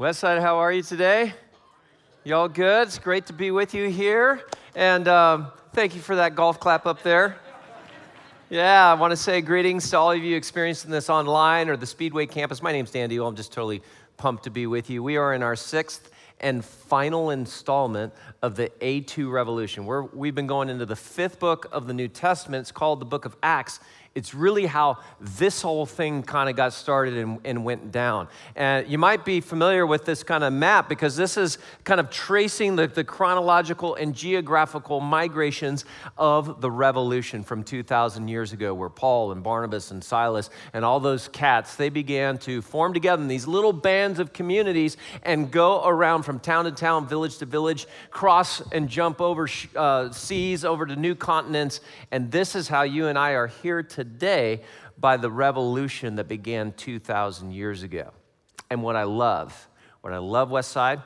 Westside, how are you today? Y'all good? It's great to be with you here. And um, thank you for that golf clap up there. Yeah, I want to say greetings to all of you experiencing this online or the Speedway campus. My name's Dan. I'm just totally pumped to be with you. We are in our sixth and final installment of the A2 Revolution. We're, we've been going into the fifth book of the New Testament. It's called the book of Acts. It's really how this whole thing kind of got started and, and, went down. And you might be familiar with this kind of map because this is kind of tracing the, the chronological and geographical migrations of the revolution from 2,000 years ago, where Paul and Barnabas and Silas and all those cats, they began to form together in these little bands of communities and go around from town to town, village to village, cross and jump over uh, seas, over to new continents. And this is how you and I are here today today by the revolution that began 2,000 years ago. And what I love, what I love, Westside,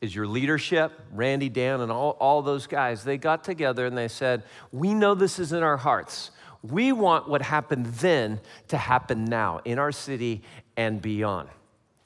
is your leadership, Randy, Dan, and all, all those guys. They got together and they said, We know this is in our hearts. We want what happened then to happen now in our city and beyond.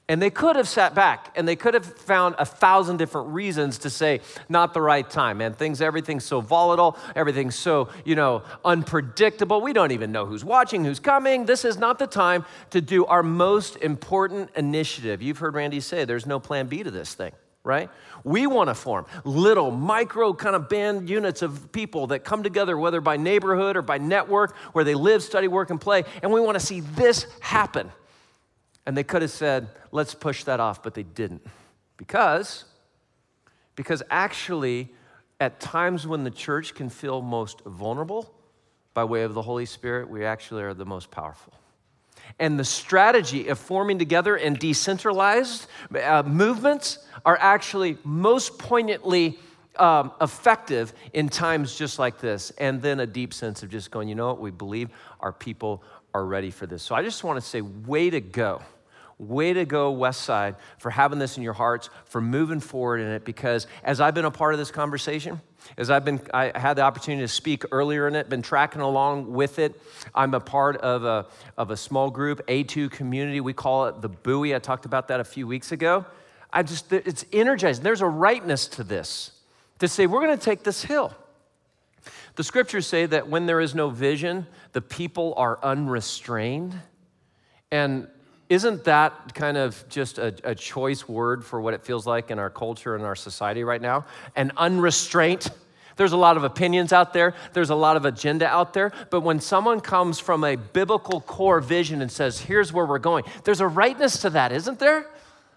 And they could have sat back and they could have found a thousand different reasons to say, not the right time, man. Things, everything's so volatile, everything's so, you know, unpredictable. We don't even know who's watching, who's coming. This is not the time to do our most important initiative. You've heard Randy say there's no plan B to this thing, right? We want to form little micro kind of band units of people that come together, whether by neighborhood or by network, where they live, study, work, and play. And we want to see this happen. And they could have said, let's push that off, but they didn't. Because, because actually, at times when the church can feel most vulnerable, by way of the Holy Spirit, we actually are the most powerful. And the strategy of forming together and decentralized uh, movements are actually most poignantly um, effective in times just like this. And then a deep sense of just going, you know what, we believe our people are ready for this. So I just want to say, way to go Way to go, West Side, for having this in your hearts, for moving forward in it. Because as I've been a part of this conversation, as I've been, I had the opportunity to speak earlier in it, been tracking along with it. I'm a part of a, of a small group, A2 community. We call it the Buoy. I talked about that a few weeks ago. I just, it's energizing. There's a rightness to this to say, we're going to take this hill. The scriptures say that when there is no vision, the people are unrestrained. And isn't that kind of just a, a, choice word for what it feels like in our culture and our society right now? An unrestraint. There's a lot of opinions out there, there's a lot of agenda out there, but when someone comes from a biblical core vision and says, here's where we're going, there's a rightness to that, isn't there?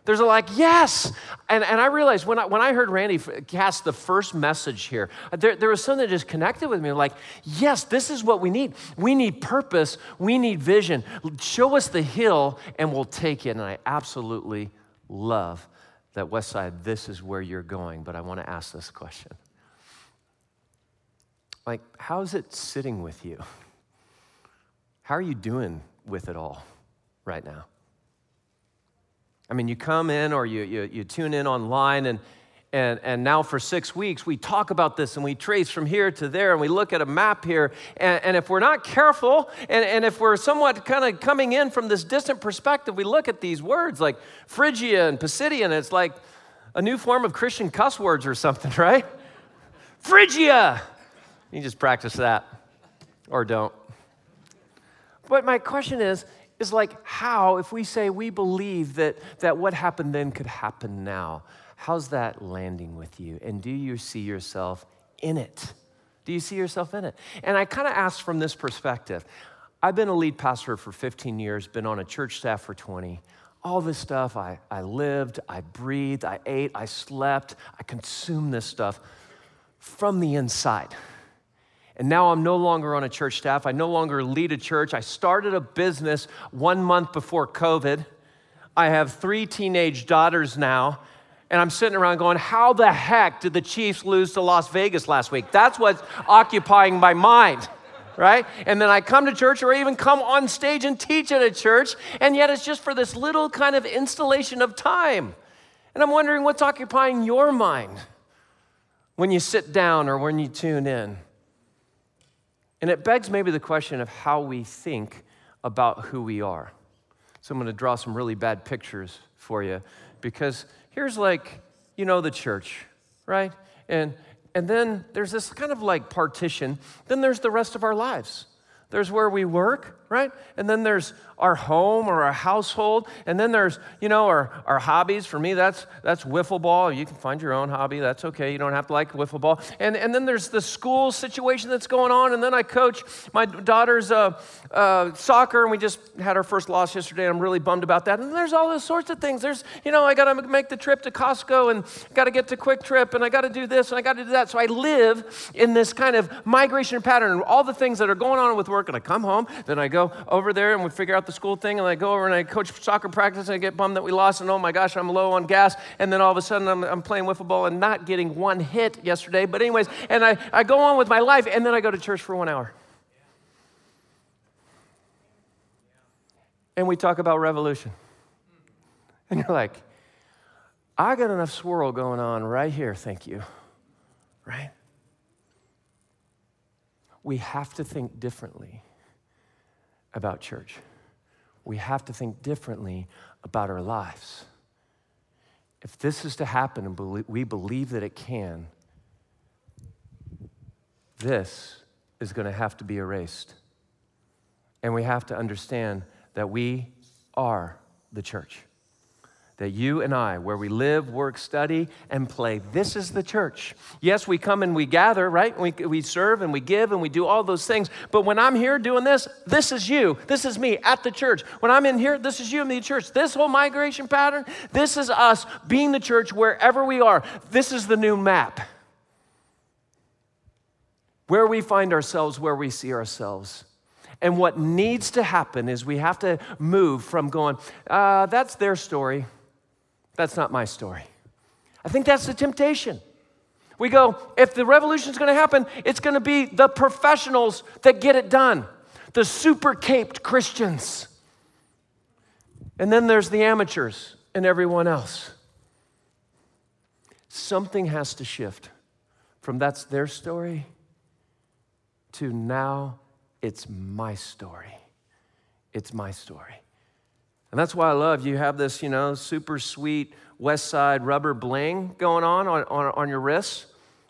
There's a like, yes. And, and I realized when I, when I heard Randy cast the first message here, there, there was something that just connected with me. Like, yes, this is what we need. We need purpose. We need vision. Show us the hill and we'll take it. And I absolutely love that West Side, this is where you're going. But I want to ask this question. Like, how's it sitting with you? How are you doing with it all right now? I mean, you come in or you, you, you tune in online, and, and, and now for six weeks, we talk about this and we trace from here to there and we look at a map here. And, and if we're not careful, and, and if we're somewhat kind of coming in from this distant perspective, we look at these words like Phrygia and Pisidian. and it's like a new form of Christian cuss words or something, right? Phrygia! You just practice that or don't. But my question is is like how, if we say we believe that, that what happened then could happen now, how's that landing with you? And do you see yourself in it? Do you see yourself in it? And I kind of ask from this perspective. I've been a lead pastor for 15 years, been on a church staff for 20. All this stuff, I, I lived, I breathed, I ate, I slept, I consumed this stuff from the inside. And now I'm no longer on a church staff. I no longer lead a church. I started a business one month before COVID. I have three teenage daughters now. And I'm sitting around going, How the heck did the Chiefs lose to Las Vegas last week? That's what's occupying my mind, right? And then I come to church or even come on stage and teach at a church, and yet it's just for this little kind of installation of time. And I'm wondering what's occupying your mind when you sit down or when you tune in. And it begs maybe the question of how we think about who we are. So I'm going to draw some really bad pictures for you because here's like, you know, the church, right? And, and then there's this kind of like partition. Then there's the rest of our lives. There's where we work, right? And then there's our home or our household. And then there's, you know, our, our hobbies. For me, that's, that's wiffle ball. You can find your own hobby. That's okay. You don't have to like wiffle ball. And, and then there's the school situation that's going on. And then I coach my daughter's uh, uh, soccer, and we just had our first loss yesterday. I'm really bummed about that. And there's all those sorts of things. There's, you know, I got to make the trip to Costco and got to get to QuikTrip and I got to do this and I got to do that. So I live in this kind of migration pattern. All the things that are going on with work, and I come home, then I go over there and we figure out the school thing, and I go over and I coach soccer practice, and I get bummed that we lost, and oh my gosh, I'm low on gas, and then all of a sudden I'm, I'm playing wiffle ball and not getting one hit yesterday. But anyways, and I, I go on with my life, and then I go to church for one hour. And we talk about revolution. And you're like, I got enough swirl going on right here, thank you. Right? We have to think differently about church. We have to think differently about our lives. If this is to happen and we believe that it can, this is going to have to be erased. And we have to understand that we are the church that you and I, where we live, work, study, and play, this is the church. Yes, we come and we gather, right? We, we serve and we give and we do all those things. But when I'm here doing this, this is you. This is me at the church. When I'm in here, this is you in the church. This whole migration pattern, this is us being the church wherever we are. This is the new map. Where we find ourselves, where we see ourselves. And what needs to happen is we have to move from going, uh, that's their story. That's not my story. I think that's the temptation. We go, if the revolution is going to happen, it's going to be the professionals that get it done, the super caped Christians. And then there's the amateurs and everyone else. Something has to shift from that's their story to now it's my story. It's my story. And that's why I love you have this, you know, super sweet West Side rubber bling going on on, on, on your wrists.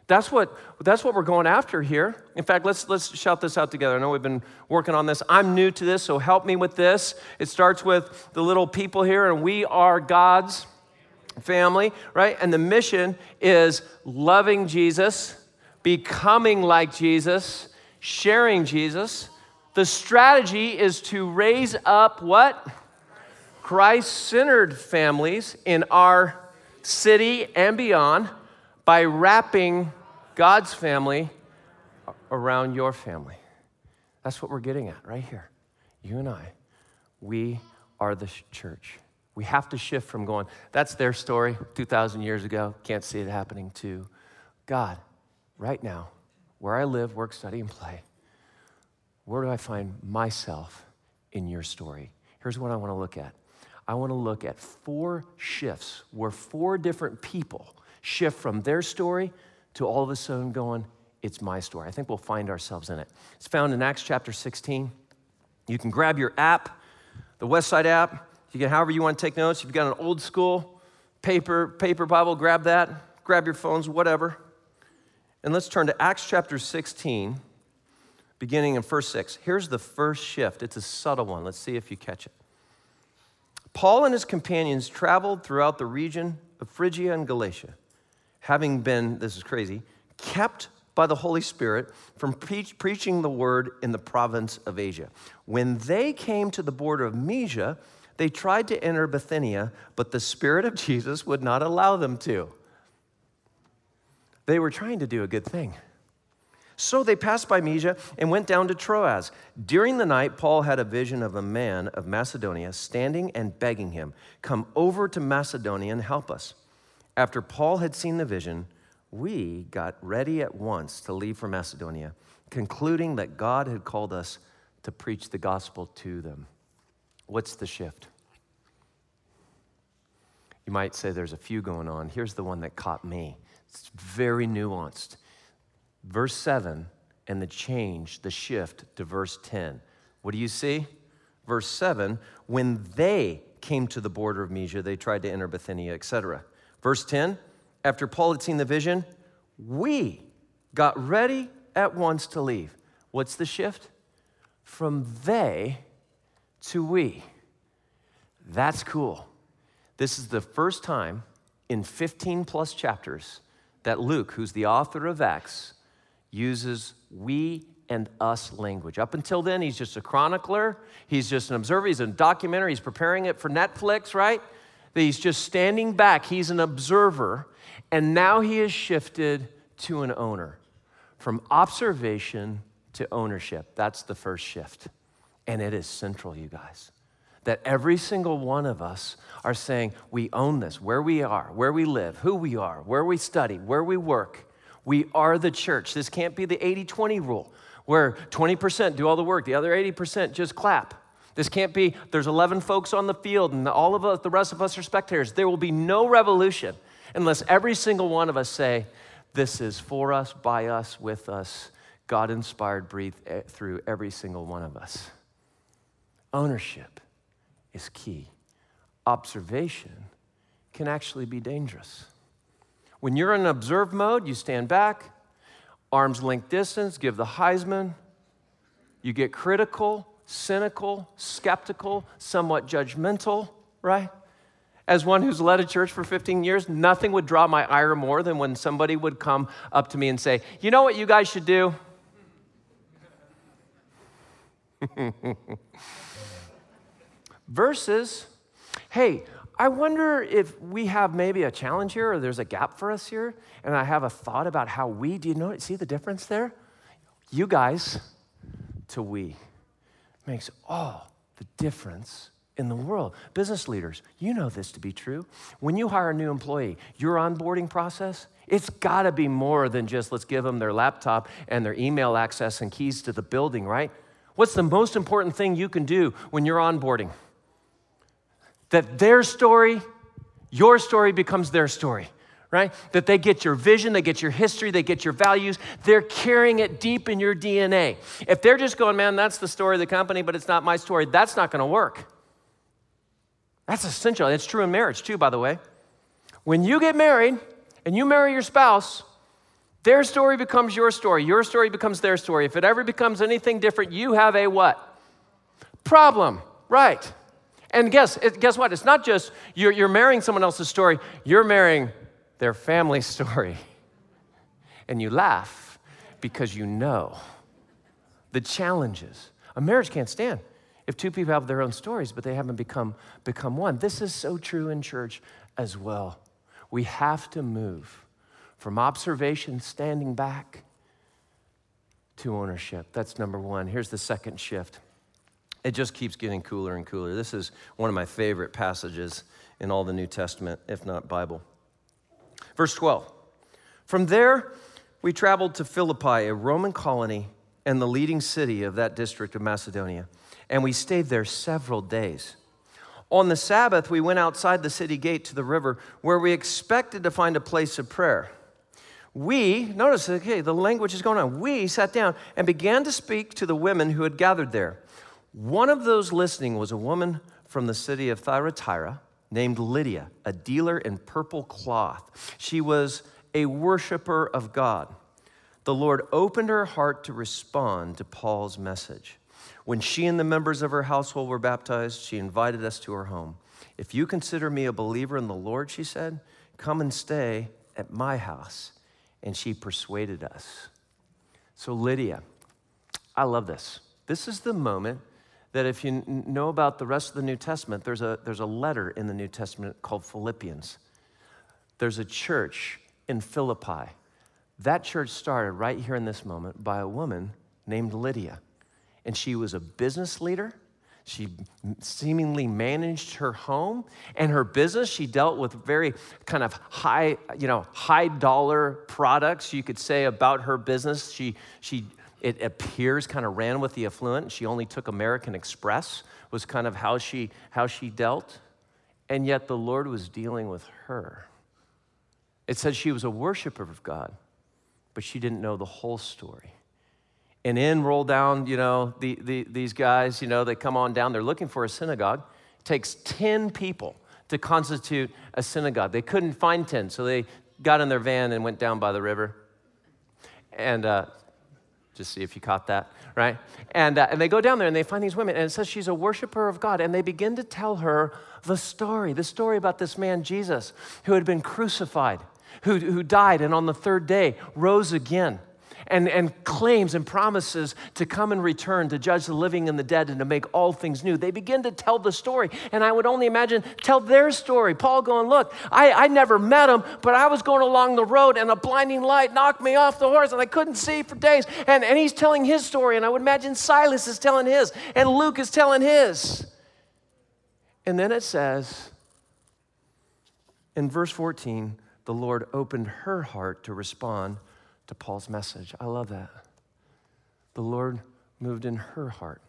That's what, that's what we're going after here. In fact, let's, let's shout this out together. I know we've been working on this. I'm new to this, so help me with this. It starts with the little people here, and we are God's family, right? And the mission is loving Jesus, becoming like Jesus, sharing Jesus. The strategy is to raise up what? Christ centered families in our city and beyond by wrapping God's family around your family. That's what we're getting at right here. You and I, we are the church. We have to shift from going, that's their story 2,000 years ago, can't see it happening, to God, right now, where I live, work, study, and play. Where do I find myself in your story? Here's what I want to look at I want to look at four shifts where four different people shift from their story to all of a sudden going, it's my story. I think we'll find ourselves in it. It's found in Acts chapter 16. You can grab your app, the Westside app. You can, however you want to take notes. If you've got an old school paper, paper Bible, grab that. Grab your phones, whatever. And let's turn to Acts chapter 16, beginning in verse 6. Here's the first shift. It's a subtle one. Let's see if you catch it. Paul and his companions traveled throughout the region of Phrygia and Galatia, having been, this is crazy, kept by the Holy Spirit from pre- preaching the word in the province of Asia. When they came to the border of Mysia, they tried to enter Bithynia, but the Spirit of Jesus would not allow them to. They were trying to do a good thing. So they passed by Mysia and went down to Troas. During the night, Paul had a vision of a man of Macedonia standing and begging him, Come over to Macedonia and help us. After Paul had seen the vision, we got ready at once to leave for Macedonia, concluding that God had called us to preach the gospel to them. What's the shift? You might say there's a few going on. Here's the one that caught me. It's very nuanced verse 7 and the change, the shift to verse 10. What do you see? Verse 7 when they came to the border of Mysia. They tried to enter Bithynia, etc. Verse 10 After Paul had seen the vision, we got ready at once to leave. What's the shift? From they to we. That's cool. This is the first time in 15 plus chapters that Luke, who's the author of Acts, uses we and us language. Up until then, he's just a chronicler, he's just an observer, he's a documentary, he's preparing it for Netflix, right? He's just standing back, he's an observer, and now he has shifted to an owner. From observation to ownership. That's the first shift. And it is central, you guys. That every single one of us are saying, we own this, where we are, where we live, who we are, where we study, where we work. We are the church. This can't be the 80 20 rule where 20% do all the work, the other 80% just clap. This can't be, there's 11 folks on the field and all of us, the rest of us are spectators. There will be no revolution unless every single one of us say, This is for us, by us, with us, God inspired, breathed eh, through every single one of us. Ownership is key. Observation can actually be dangerous. When you're in observe mode, you stand back, arm's length distance, give the Heisman. You get critical, cynical, skeptical, somewhat judgmental, right? As one who's led a church for 15 years, nothing would draw my ire more than when somebody would come up to me and say, You know what you guys should do? Versus, hey, I wonder if we have maybe a challenge here or there's a gap for us here, and I have a thought about how we, do you know, see the difference there? You guys to we makes all the difference in the world. Business leaders, you know this to be true. When you hire a new employee, your onboarding process, it's got to be more than just let's give them their laptop and their email access and keys to the building, right? What's the most important thing you can do when you're onboarding? That their story, your story becomes their story, right? That they get your vision, they get your history, they get your values. They're carrying it deep in your DNA. If they're just going, man, that's the story of the company, but it's not my story, that's not going to work. That's essential. It's true in marriage, too, by the way. When you get married and you marry your spouse, their story becomes your story. Your story becomes their story. If it ever becomes anything different, you have a what? Problem, right. And guess, guess what? It's not just you're, you're marrying someone else's story, you're marrying their family story. And you laugh because you know the challenges. A marriage can't stand if two people have their own stories, but they haven't become, become one. This is so true in church as well. We have to move from observation, standing back, to ownership. That's number one. Here's the second shift. It just keeps getting cooler and cooler. This is one of my favorite passages in all the New Testament, if not Bible. Verse 12. From there, we traveled to Philippi, a Roman colony and the leading city of that district of Macedonia, and we stayed there several days. On the Sabbath, we went outside the city gate to the river where we expected to find a place of prayer we, notice, okay, the language is going on. We sat down and began to speak to the women who had gathered there. One of those listening was a woman from the city of Thyatira named Lydia, a dealer in purple cloth. She was a worshiper of God. The Lord opened her heart to respond to Paul's message. When she and the members of her household were baptized, she invited us to her home. If you consider me a believer in the Lord, she said, come and stay at my house and she persuaded us. So, Lydia, I love this. This is the moment that if you know about the rest of the New Testament, there's a, there's a letter in the New Testament called Philippians. There's a church in Philippi. That church started right here in this moment by a woman named Lydia. And she was a business leader, she seemingly managed her home and her business. She dealt with very kind of high, you know, high dollar products, you could say, about her business. She, she, it appears, kind of ran with the affluent. She only took American Express, was kind of how she, how she dealt. And yet the Lord was dealing with her. It said she was a worshiper of God, but she didn't know the whole story and in roll down, you know, the, the, these guys, you know, they come on down. They're looking for a synagogue. takes 10 people to constitute a synagogue. They couldn't find 10, so they got in their van and went down by the river. And uh, just see if you caught that, right? And, uh, and they go down there and they find these women, and it says she's a worshiper of God. And they begin to tell her the story the story about this man, Jesus, who had been crucified, who, who died, and on the third day rose again and, and claims and promises to come and return to judge the living and the dead and to make all things new. They begin to tell the story. And I would only imagine tell their story. Paul going, Look, I, I never met him, but I was going along the road and a blinding light knocked me off the horse and I couldn't see for days. And, and he's telling his story. And I would imagine Silas is telling his and Luke is telling his. And then it says in verse 14, the Lord opened her heart to respond to Paul's message. I love that. The Lord moved in her heart.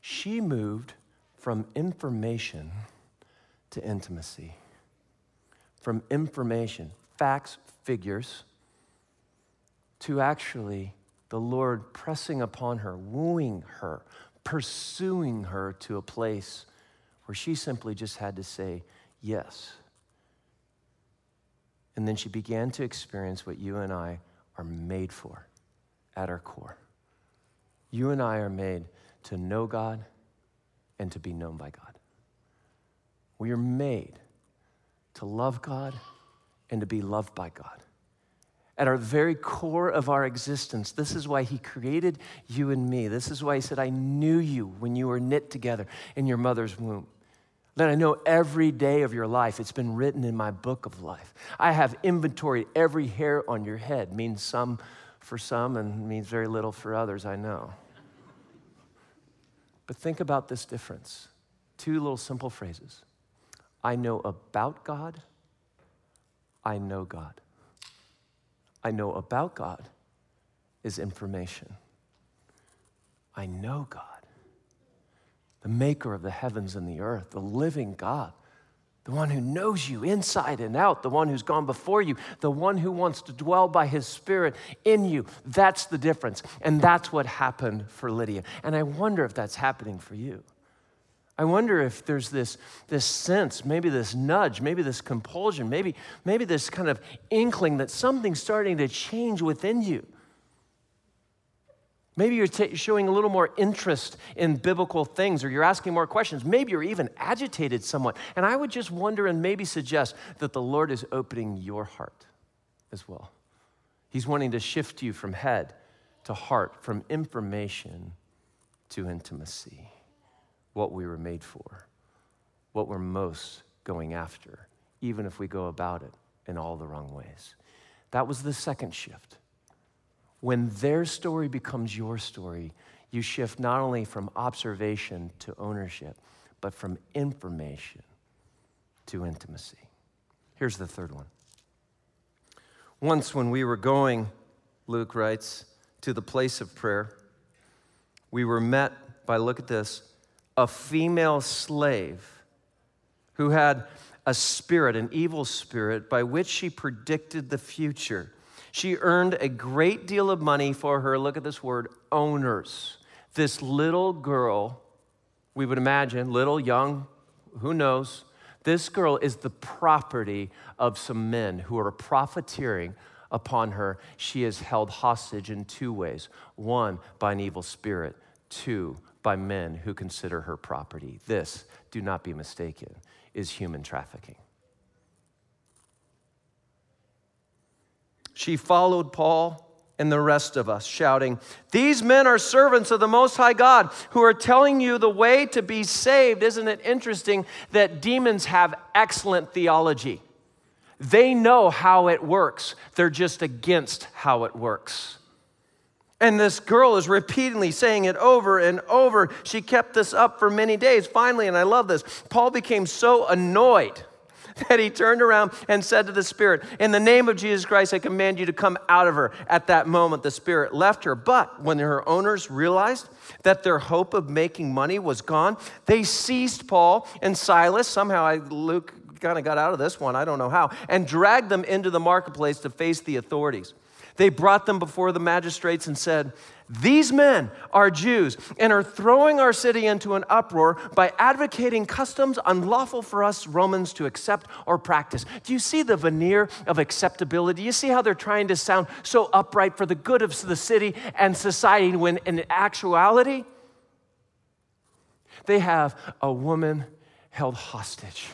She moved from information to intimacy. From information, facts, figures, to actually the Lord pressing upon her, wooing her, pursuing her to a place where she simply just had to say yes. And then she began to experience what you and I are made for at our core. You and I are made to know God and to be known by God. We are made to love God and to be loved by God. At our very core of our existence, this is why He created you and me. This is why He said, I knew you when you were knit together in your mother's womb that I know every day of your life. It's been written in my book of life. I have inventory, every hair on your head, means some for some and means very little for others, I know. But think about this difference two little simple phrases I know about God, I know God. I know about God is information. I know God the maker of the heavens and the earth, the living God, the one who knows you inside and out, the one who's gone before you, the one who wants to dwell by his spirit in you. That's the difference. And that's what happened for Lydia. And I wonder if that's happening for you. I wonder if there's this, this sense, maybe this nudge, maybe this compulsion, maybe, maybe this kind of inkling that something's starting to change within you. Maybe you're t- showing a little more interest in biblical things or you're asking more questions. Maybe you're even agitated somewhat. And I would just wonder and maybe suggest that the Lord is opening your heart as well. He's wanting to shift you from head to heart, from information to intimacy, what we were made for, what we're most going after, even if we go about it in all the wrong ways. That was the second shift. When their story becomes your story, you shift not only from observation to ownership, but from information to intimacy. Here's the third one. Once, when we were going, Luke writes, to the place of prayer, we were met by, look at this, a female slave who had a spirit, an evil spirit, by which she predicted the future. She earned a great deal of money for her, look at this word, owners. This little girl, we would imagine, little, young, who knows, this girl is the property of some men who are profiteering upon her. She is held hostage in two ways one, by an evil spirit, two, by men who consider her property. This, do not be mistaken, is human trafficking. She followed Paul and the rest of us, shouting, These men are servants of the Most High God who are telling you the way to be saved. Isn't it interesting that demons have excellent theology? They know how it works, they're just against how it works. And this girl is repeatedly saying it over and over. She kept this up for many days. Finally, and I love this, Paul became so annoyed that he turned around and said to the spirit, In the name of Jesus Christ, I command you to come out of her. At that moment, the spirit left her. But when her owners realized that their hope of making money was gone, they seized Paul and Silas. Somehow, Luke kind of got out of this one, I don't know how, and dragged them into the marketplace to face the authorities. They brought them before the magistrates and said, These men are Jews and are throwing our city into an uproar by advocating customs unlawful for us Romans to accept or practice. Do you see the veneer of acceptability? Do you see how they're trying to sound so upright for the good of the city and society when in actuality, they have a woman held hostage?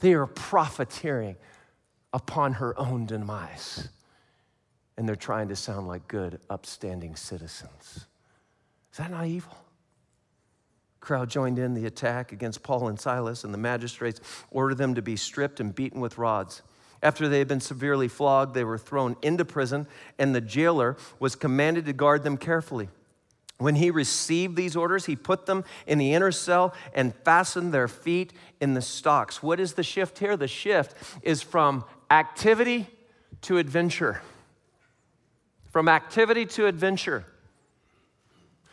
They are profiteering upon her own demise and they're trying to sound like good, upstanding citizens. Is that not evil? crowd joined in the attack against Paul and Silas, and the magistrates ordered them to be stripped and beaten with rods. After they had been severely flogged, they were thrown into prison, and the jailer was commanded to guard them carefully. When he received these orders, he put them in the inner cell and fastened their feet in the stocks. What is the shift here? The shift is from activity to adventure from activity to adventure.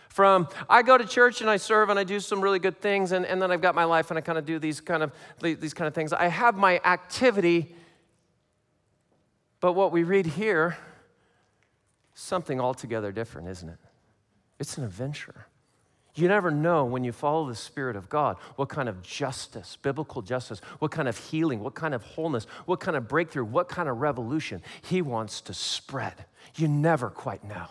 From I go to church and I serve and I do some really good things, and, and then I've got my life and I kind of do these kind of these kind of things. I have my activity, but what we read here, something altogether different, isn't it? It's an adventure. You never know when you follow the Spirit of God what kind of justice, biblical justice, what kind of healing, what kind of wholeness, what kind of breakthrough, what kind of revolution He wants to spread. You never quite know.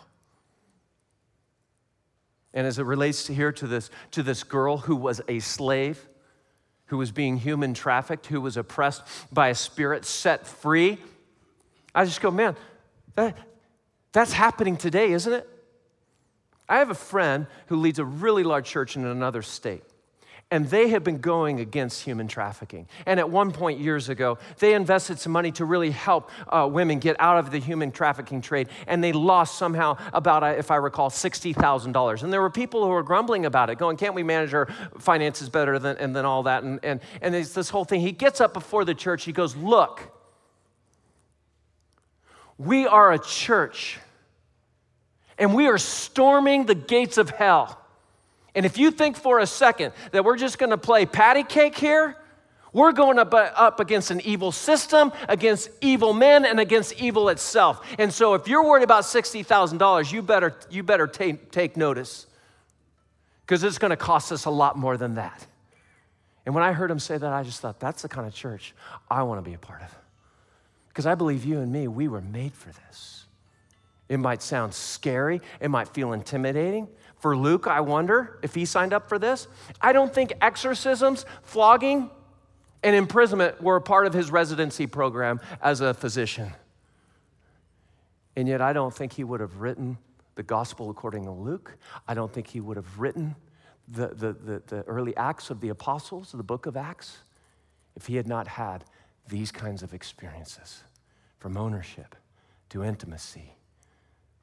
And as it relates to here to this, to this girl who was a slave, who was being human trafficked, who was oppressed by a spirit set free, I just go, man, that, that's happening today, isn't it? I have a friend who leads a really large church in another state. And they have been going against human trafficking. And at one point years ago, they invested some money to really help uh, women get out of the human trafficking trade. And they lost somehow about, uh, if I recall, $60,000. And there were people who were grumbling about it, going, can't we manage our finances better than, and then all that? And, and, and it's this whole thing. He gets up before the church. He goes, look, we are a church and we are storming the gates of hell. And if you think for a second that we're just going to play patty cake here, we're going up, up against an evil system, against evil men, and against evil itself. And so if you're worried about $60,000, you better, you better take, take notice because it's going to cost us a lot more than that. And when I heard him say that, I just thought, that's the kind of church I want to be a part of. Because I believe you and me, we were made for this. It might sound scary, it might feel intimidating. For Luke, I wonder if he signed up for this. I don't think exorcisms, flogging, and imprisonment were a part of his residency program as a physician. And yet, I don't think he would have written the gospel according to Luke. I don't think he would have written the, the, the, the early acts of the apostles, the book of Acts, if he had not had these kinds of experiences from ownership to intimacy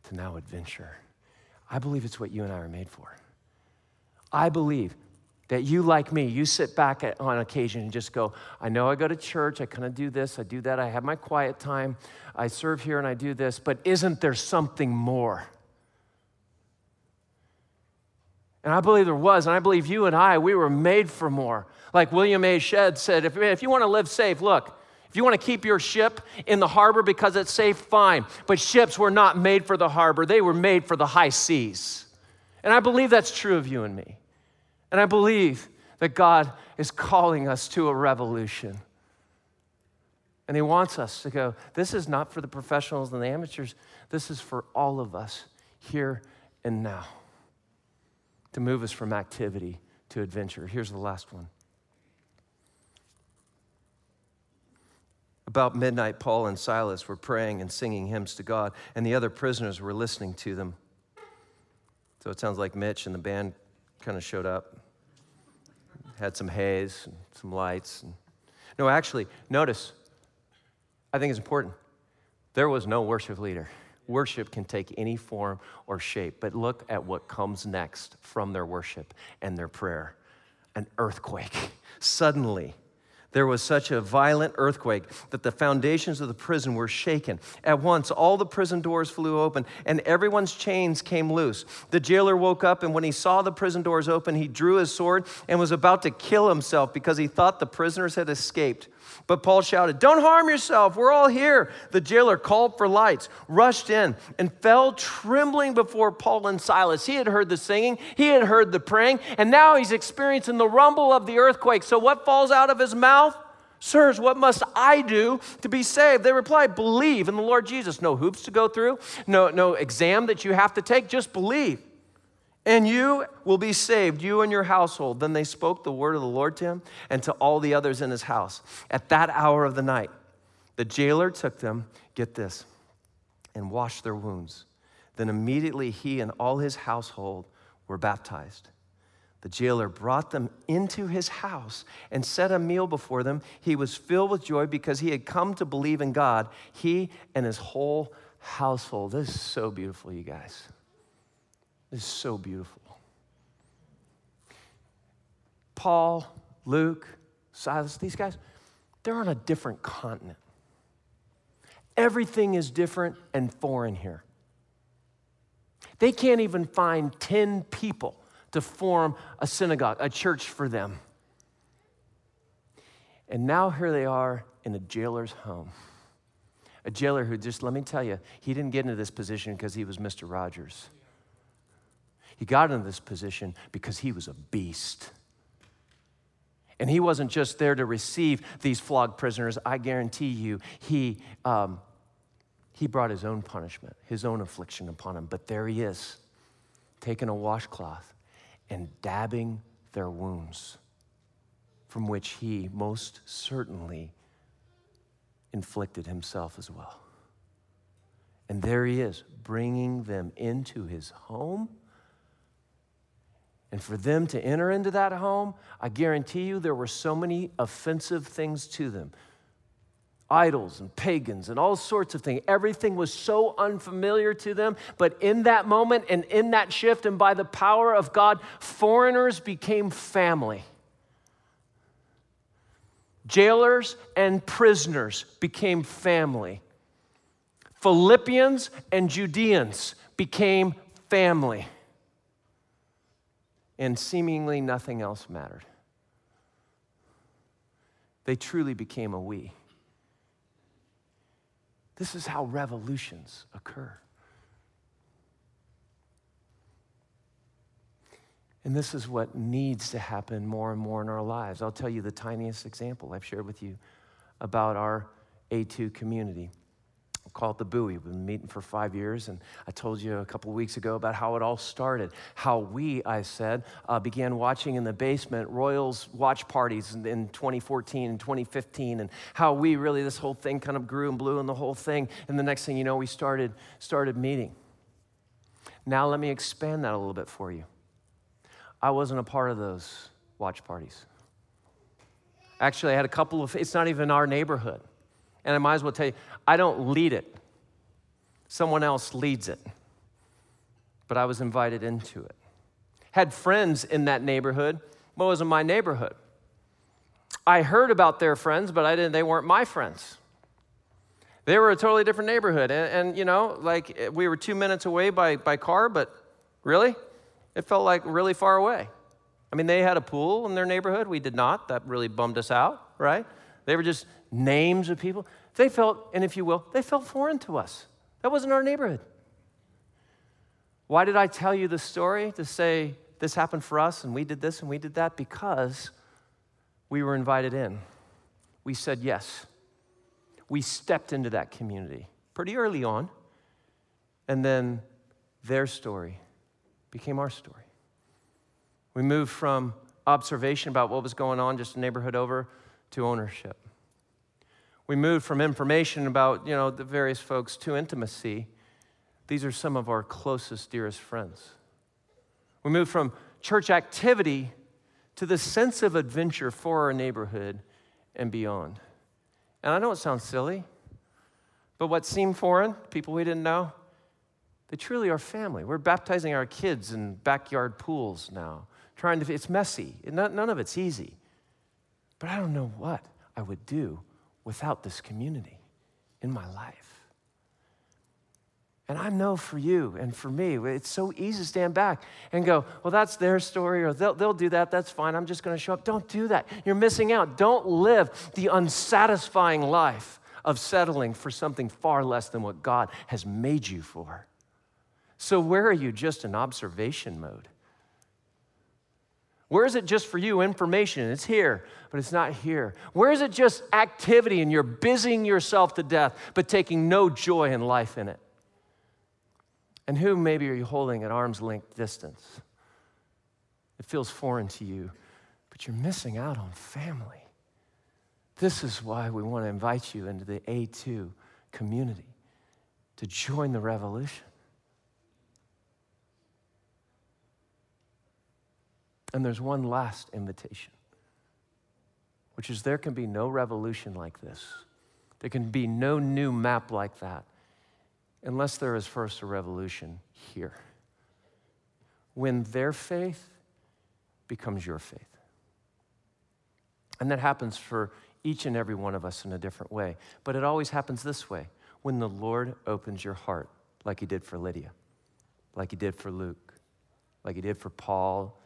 to now adventure. I believe it's what you and I are made for. I believe that you, like me, you sit back at, on occasion and just go, I know I go to church, I kind of do this, I do that, I have my quiet time, I serve here and I do this, but isn't there something more? And I believe there was, and I believe you and I, we were made for more. Like William A. Shedd said, if, if you want to live safe, look, you want to keep your ship in the harbor because it's safe, fine. But ships were not made for the harbor, they were made for the high seas. And I believe that's true of you and me. And I believe that God is calling us to a revolution. And He wants us to go, this is not for the professionals and the amateurs, this is for all of us here and now to move us from activity to adventure. Here's the last one About midnight, Paul and Silas were praying and singing hymns to God, and the other prisoners were listening to them. So it sounds like Mitch and the band kind of showed up, had some haze, and some lights. And... No, actually, notice, I think it's important. There was no worship leader. Worship can take any form or shape, but look at what comes next from their worship and their prayer an earthquake. Suddenly, there was such a violent earthquake that the foundations of the prison were shaken. At once, all the prison doors flew open and everyone's chains came loose. The jailer woke up, and when he saw the prison doors open, he drew his sword and was about to kill himself because he thought the prisoners had escaped. But Paul shouted, Don't harm yourself. We're all here. The jailer called for lights, rushed in, and fell trembling before Paul and Silas. He had heard the singing, he had heard the praying, and now he's experiencing the rumble of the earthquake. So, what falls out of his mouth? Sirs, what must I do to be saved? They replied, Believe in the Lord Jesus. No hoops to go through, no, no exam that you have to take, just believe and you will be saved, you and your household. Then they spoke the word of the Lord to him and to all the others in his house. At that hour of the night, the jailer took them, get this, and washed their wounds. Then immediately he and all his household were baptized. The jailer brought them into his house and set a meal before them. He was filled with joy because he had come to believe in God, he and his whole household. This is so beautiful, you guys is so beautiful. Paul, Luke, Silas, these guys, they're on a different continent. Everything is different and foreign here. They can't even find 10 people to form a synagogue, a church for them. And now here they are in a jailer's home. A jailer who just, let me tell you, he didn't get into this position because he was Mr. Rogers. He got into this position because he was a beast. And he wasn't just there to receive these flogged prisoners. I guarantee you, he, um, he brought his own punishment, his own affliction upon him. But there he is, taking a washcloth and dabbing their wounds, from which he most certainly inflicted himself as well. And there he is, bringing them into his home and for them to enter into that home, I guarantee you there were so many offensive things to them idols and pagans and all sorts of things. Everything was so unfamiliar to them. But in that moment and in that shift, and by the power of God, foreigners became family. Jailers and prisoners became family. Philippians and Judeans became family and seemingly nothing else mattered. They truly became a we. This is how revolutions occur. And this is what needs to happen more and more in our lives. I'll tell you the tiniest example I've shared with you about our A2 community call it the buoy. We've been meeting for five years, and I told you a couple of weeks ago about how it all started. How we, I said, uh, began watching in the basement Royals watch parties in, in 2014 and 2015, and how we really, this whole thing kind of grew and blew and the whole thing. And the next thing you know, we started, started meeting. Now, let me expand that a little bit for you. I wasn't a part of those watch parties. Actually, I had a couple of, it's not even our neighborhood. And I might as well tell you, I don't lead it, someone else leads it. But I was invited into it. Had friends in that neighborhood, but it wasn't my neighborhood. I heard about their friends, but I didn't, they weren't my friends. They were a totally different neighborhood. And, and, you know, like we were two minutes away by, by car, but really, it felt like really far away. I mean, they had a pool in their neighborhood. We did not. That really bummed us out, right? They were just names of people. They felt, and if you will, they felt foreign to us. That wasn't our neighborhood. Why did I tell you the story to say this happened for us and we did this and we did that? Because we were invited in. We said yes. We stepped into that community pretty early on. And then their story became our story. We moved from observation about what was going on just a neighborhood over to ownership. We moved from information about, you know, the various folks to intimacy. These are some of our closest, dearest friends. We moved from church activity to the sense of adventure for our neighborhood and beyond. And I know it sounds silly, but what seemed foreign, people we didn't know, they truly are family. We're baptizing our kids in backyard pools now, trying to, it's messy. None of it's easy. But I don't know what I would do without this community in my life. And I know for you and for me, it's so easy to stand back and go, well, that's their story, or they'll, they'll do that, that's fine, I'm just gonna show up. Don't do that. You're missing out. Don't live the unsatisfying life of settling for something far less than what God has made you for. So, where are you just in observation mode? Where is it just for you information? It's here, but it's not here. Where is it just activity and you're busying yourself to death, but taking no joy in life in it? And who maybe are you holding at arm's length distance? It feels foreign to you, but you're missing out on family. This is why we want to invite you into the A2 community to join the revolution. And there's one last invitation, which is there can be no revolution like this. There can be no new map like that unless there is first a revolution here. When their faith becomes your faith. And that happens for each and every one of us in a different way. But it always happens this way when the Lord opens your heart, like He did for Lydia, like He did for Luke, like He did for Paul,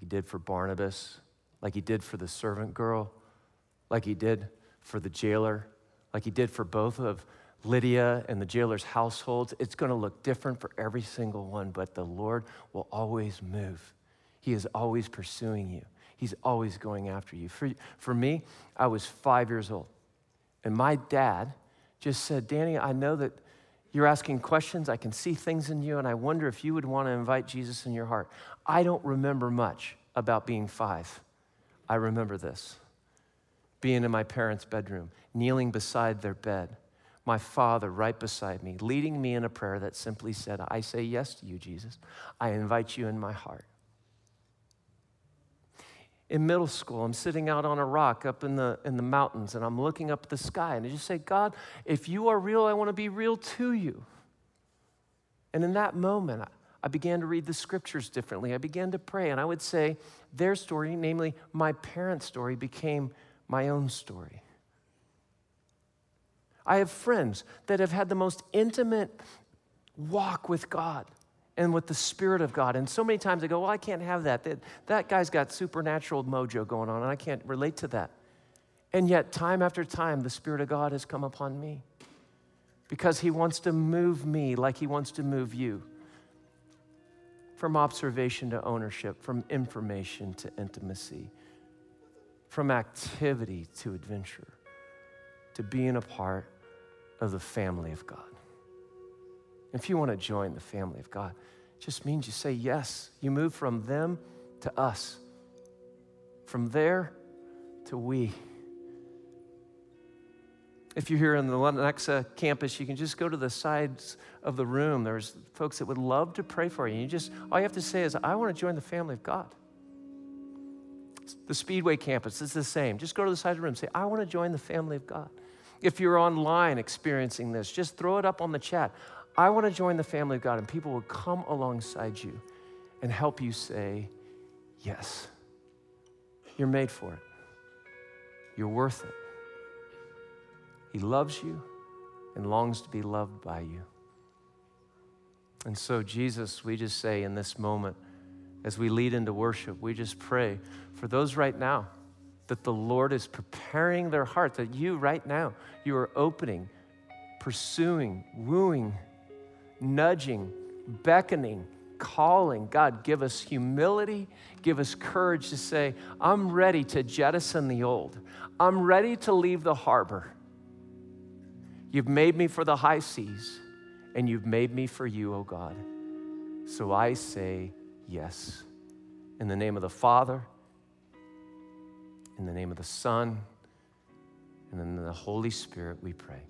like He did for Barnabas, like He did for the servant girl, like He did for the jailer, like He did for both of Lydia and the jailer's households. It's going to look different for every single one, but the Lord will always move. He is always pursuing you. He's always going after you. For, for me, I was five years old. And my dad just said, Danny, I know that you're asking questions. I can see things in you, and I wonder if you would want to invite Jesus in your heart. I don't remember much about being five. I remember this being in my parents' bedroom, kneeling beside their bed, my father right beside me, leading me in a prayer that simply said, I say yes to you, Jesus. I invite you in my heart in middle school, I'm sitting out on a rock up in the, in the mountains and I'm looking up at the sky and I just say, God, if you are real, I want to be real to you. And in that moment, I began to read the scriptures differently. I began to pray, and I would say their story, namely my parents' story, became my own story. I have friends that have had the most intimate walk with God and with the Spirit of God. And so many times I go, well, I can't have that. That, that guy's got supernatural mojo going on, and I can't relate to that. And yet, time after time, the Spirit of God has come upon me because He wants to move me like He wants to move you. From observation to ownership, from information to intimacy, from activity to adventure, to being a part of the family of God. If you want to join the family of God, it just means you say yes. You move from them to us, from there to we. If you're here in the Lenexa campus, you can just go to the sides of the room. There's folks that would love to pray for you. You just all you have to say is, "I want to join the family of God." The Speedway campus is the same. Just go to the side of the room. And say, "I want to join the family of God." If you're online experiencing this, just throw it up on the chat. I want to join the family of God, and people will come alongside you and help you say, Yes. You're made for it. You're worth it. He loves you and longs to be loved by you. And so, Jesus, we just say in this moment, as we lead into worship, we just pray for those right now that the Lord is preparing their heart, that you right now, you are opening, pursuing, wooing nudging, beckoning, calling. God, give us humility, give us courage to say, I'm ready to jettison the old, I'm ready to leave the harbor. You've made me for the high seas, and you've made me for you, O oh God. So I say yes. In the name of the Father, in the name of the Son, and in the Holy Spirit, we pray.